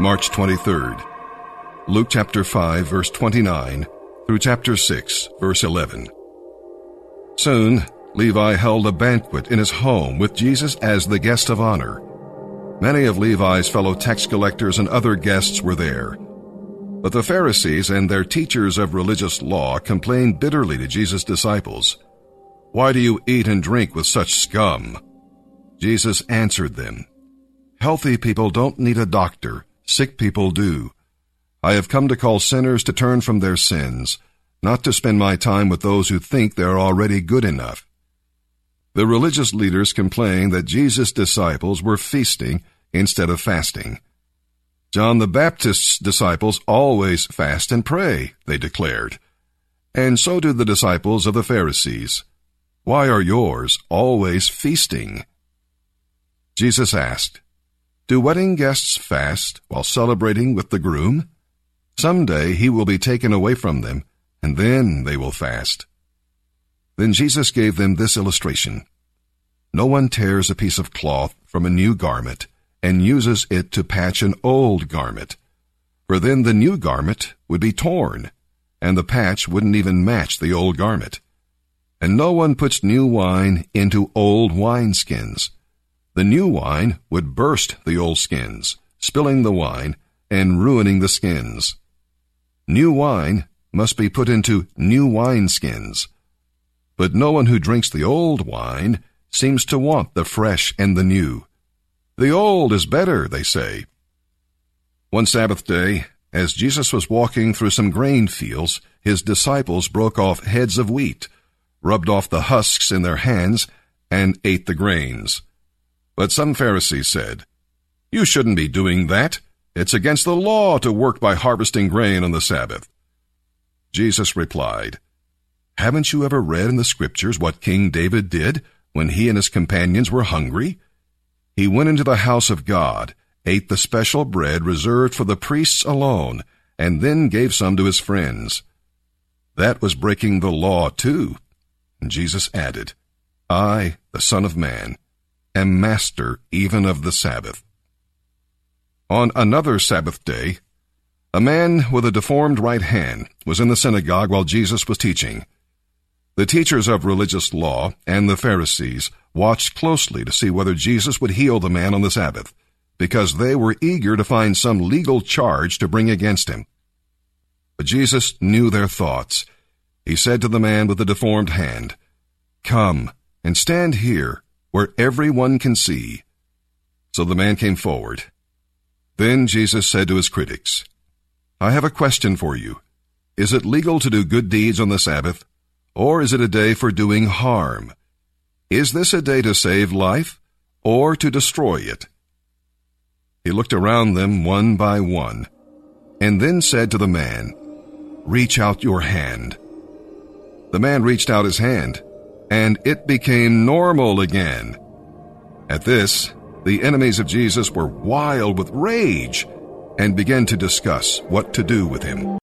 March 23rd. Luke chapter 5, verse 29 through chapter 6, verse 11. Soon, Levi held a banquet in his home with Jesus as the guest of honor. Many of Levi's fellow tax collectors and other guests were there. But the Pharisees and their teachers of religious law complained bitterly to Jesus' disciples. Why do you eat and drink with such scum? Jesus answered them, Healthy people don't need a doctor, sick people do. I have come to call sinners to turn from their sins, not to spend my time with those who think they are already good enough. The religious leaders complained that Jesus' disciples were feasting instead of fasting. John the Baptist's disciples always fast and pray, they declared. And so do the disciples of the Pharisees. Why are yours always feasting? Jesus asked, Do wedding guests fast while celebrating with the groom? Some day he will be taken away from them, and then they will fast. Then Jesus gave them this illustration. No one tears a piece of cloth from a new garment and uses it to patch an old garment, for then the new garment would be torn, and the patch wouldn't even match the old garment. And no one puts new wine into old wineskins. The new wine would burst the old skins, spilling the wine and ruining the skins. New wine must be put into new wineskins but no one who drinks the old wine seems to want the fresh and the new. The old is better, they say. One Sabbath day, as Jesus was walking through some grain fields, his disciples broke off heads of wheat, rubbed off the husks in their hands, and ate the grains. But some Pharisees said, You shouldn't be doing that. It's against the law to work by harvesting grain on the Sabbath. Jesus replied, haven't you ever read in the scriptures what King David did when he and his companions were hungry? He went into the house of God, ate the special bread reserved for the priests alone, and then gave some to his friends. That was breaking the law, too. Jesus added, I, the Son of Man, am master even of the Sabbath. On another Sabbath day, a man with a deformed right hand was in the synagogue while Jesus was teaching. The teachers of religious law and the Pharisees watched closely to see whether Jesus would heal the man on the Sabbath, because they were eager to find some legal charge to bring against him. But Jesus knew their thoughts. He said to the man with the deformed hand, Come and stand here where everyone can see. So the man came forward. Then Jesus said to his critics, I have a question for you. Is it legal to do good deeds on the Sabbath? or is it a day for doing harm? Is this a day to save life or to destroy it? He looked around them one by one and then said to the man, Reach out your hand. The man reached out his hand and it became normal again. At this, the enemies of Jesus were wild with rage and began to discuss what to do with him.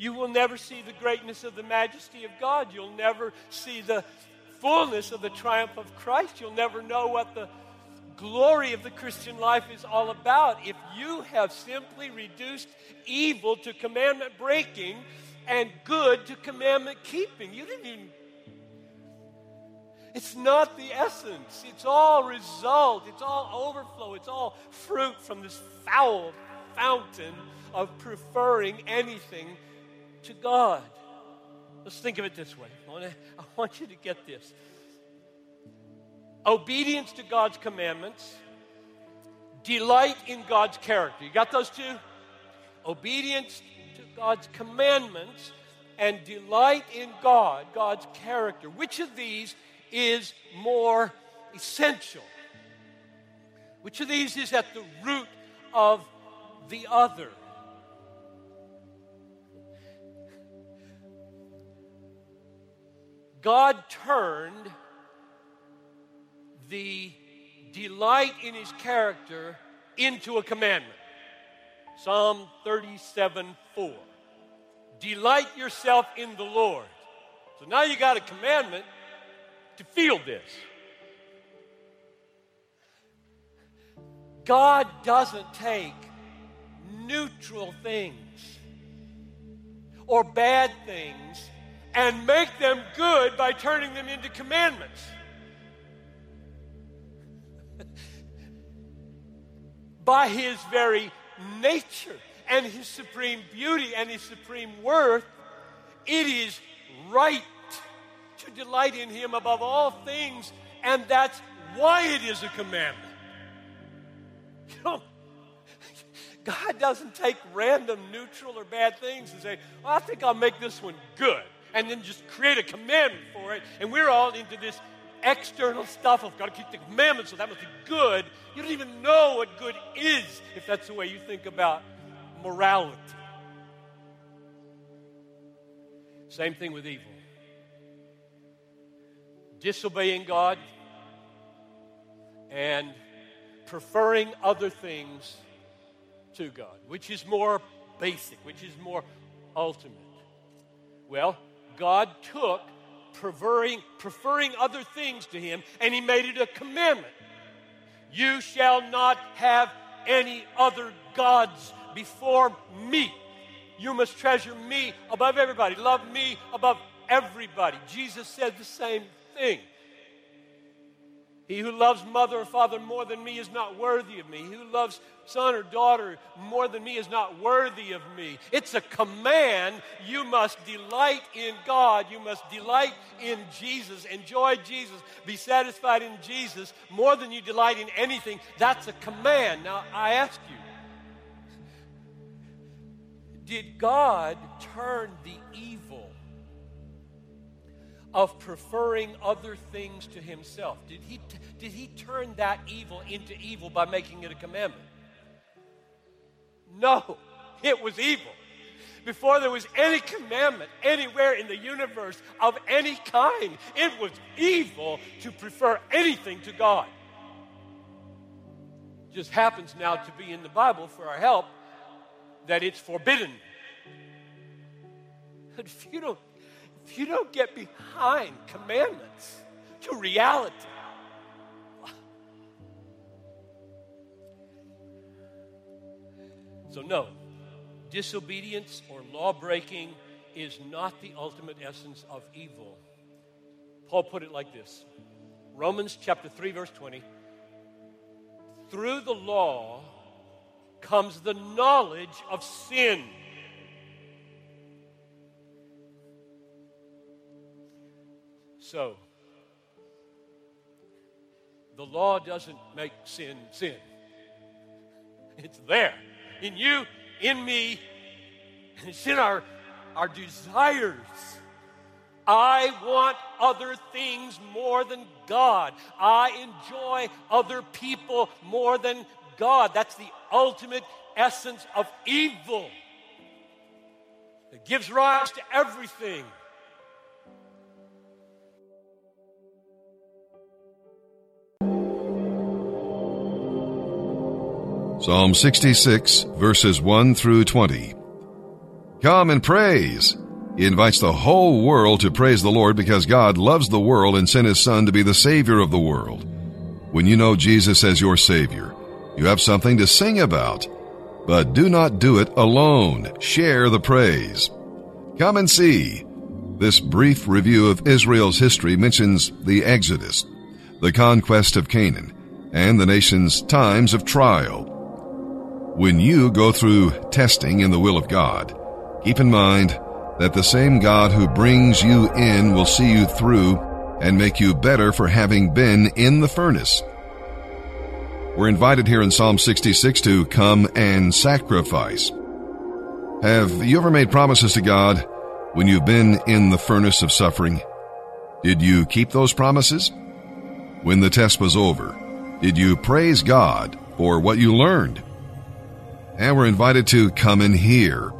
you will never see the greatness of the majesty of God. You'll never see the fullness of the triumph of Christ. You'll never know what the glory of the Christian life is all about if you have simply reduced evil to commandment breaking and good to commandment keeping. You didn't even. It's not the essence. It's all result. It's all overflow. It's all fruit from this foul fountain of preferring anything to God. Let's think of it this way. I want, to, I want you to get this. Obedience to God's commandments, delight in God's character. You got those two? Obedience to God's commandments and delight in God, God's character. Which of these is more essential? Which of these is at the root of the other? God turned the delight in his character into a commandment. Psalm 37 4. Delight yourself in the Lord. So now you got a commandment to feel this. God doesn't take neutral things or bad things and make them good by turning them into commandments. by his very nature and his supreme beauty and his supreme worth, it is right to delight in him above all things, and that's why it is a commandment. You know, God doesn't take random neutral or bad things and say, well, I think I'll make this one good, and then just create a commandment for it. And we're all into this external stuff of got to keep the commandments, so that must be good. You don't even know what good is if that's the way you think about morality. Same thing with evil. Disobeying God and preferring other things to God, which is more basic, which is more ultimate. Well, God took preferring, preferring other things to Him and He made it a commandment. You shall not have any other gods before me. You must treasure me above everybody. Love me above everybody. Jesus said the same thing. He who loves mother or father more than me is not worthy of me. He who loves son or daughter more than me is not worthy of me. It's a command. You must delight in God. You must delight in Jesus. Enjoy Jesus. Be satisfied in Jesus more than you delight in anything. That's a command. Now, I ask you did God turn the evil of preferring other things to himself? Did he, did he turn that evil into evil by making it a commandment? No, it was evil. Before there was any commandment anywhere in the universe of any kind, it was evil to prefer anything to God. Just happens now to be in the Bible for our help that it's forbidden. But if you don't, if you don't get behind commandments to reality, so no, disobedience or law breaking is not the ultimate essence of evil. Paul put it like this Romans chapter 3, verse 20. Through the law, comes the knowledge of sin. So, the law doesn't make sin sin. It's there in you, in me, and it's in our, our desires. I want other things more than God. I enjoy other people more than God. That's the ultimate essence of evil. It gives rise to everything. Psalm 66, verses 1 through 20. Come and praise. He invites the whole world to praise the Lord because God loves the world and sent His Son to be the Savior of the world. When you know Jesus as your Savior, you have something to sing about. But do not do it alone. Share the praise. Come and see. This brief review of Israel's history mentions the Exodus, the conquest of Canaan, and the nation's times of trial. When you go through testing in the will of God, keep in mind that the same God who brings you in will see you through and make you better for having been in the furnace. We're invited here in Psalm 66 to come and sacrifice. Have you ever made promises to God when you've been in the furnace of suffering? Did you keep those promises? When the test was over, did you praise God for what you learned? And we're invited to come and hear.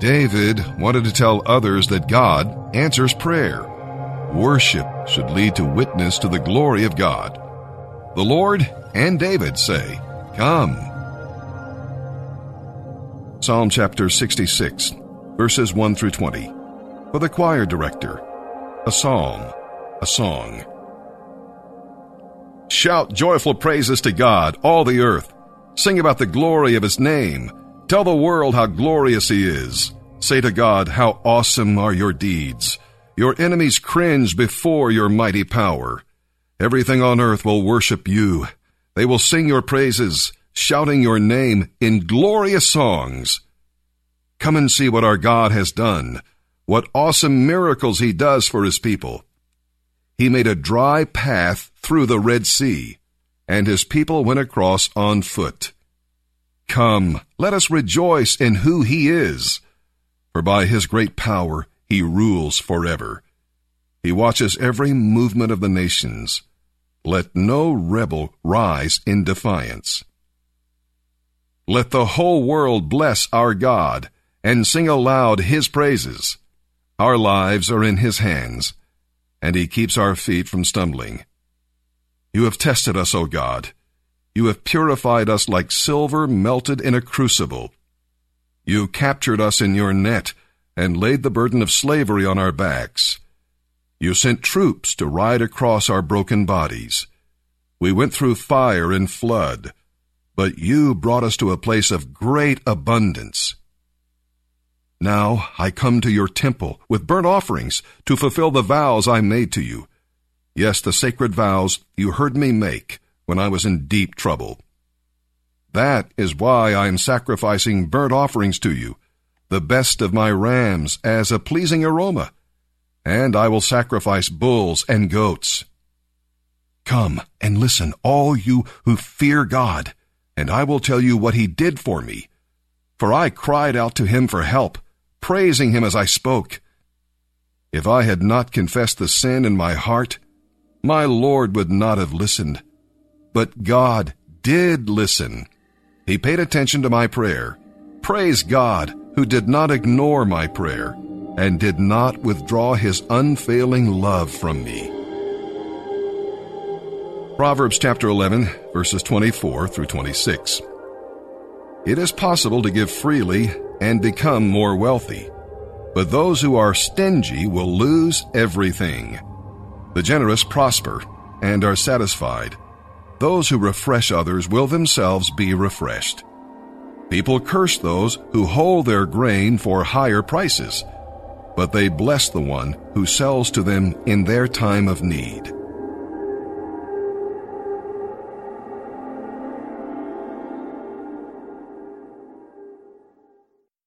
David wanted to tell others that God answers prayer. Worship should lead to witness to the glory of God. The Lord and David say, Come. Psalm chapter 66, verses 1 through 20. For the choir director, a psalm, a song. Shout joyful praises to God, all the earth. Sing about the glory of his name. Tell the world how glorious he is. Say to God, How awesome are your deeds! Your enemies cringe before your mighty power. Everything on earth will worship you. They will sing your praises, shouting your name in glorious songs. Come and see what our God has done, what awesome miracles he does for his people. He made a dry path through the Red Sea, and his people went across on foot. Come, let us rejoice in who he is, for by his great power he rules forever. He watches every movement of the nations. Let no rebel rise in defiance. Let the whole world bless our God and sing aloud his praises. Our lives are in his hands, and he keeps our feet from stumbling. You have tested us, O God. You have purified us like silver melted in a crucible. You captured us in your net and laid the burden of slavery on our backs. You sent troops to ride across our broken bodies. We went through fire and flood, but you brought us to a place of great abundance. Now I come to your temple with burnt offerings to fulfill the vows I made to you. Yes, the sacred vows you heard me make when I was in deep trouble. That is why I am sacrificing burnt offerings to you, the best of my rams as a pleasing aroma and I will sacrifice bulls and goats. Come and listen, all you who fear God, and I will tell you what he did for me. For I cried out to him for help, praising him as I spoke. If I had not confessed the sin in my heart, my Lord would not have listened. But God did listen. He paid attention to my prayer. Praise God, who did not ignore my prayer and did not withdraw his unfailing love from me. Proverbs chapter 11, verses 24 through 26. It is possible to give freely and become more wealthy, but those who are stingy will lose everything. The generous prosper and are satisfied. Those who refresh others will themselves be refreshed. People curse those who hold their grain for higher prices but they bless the one who sells to them in their time of need.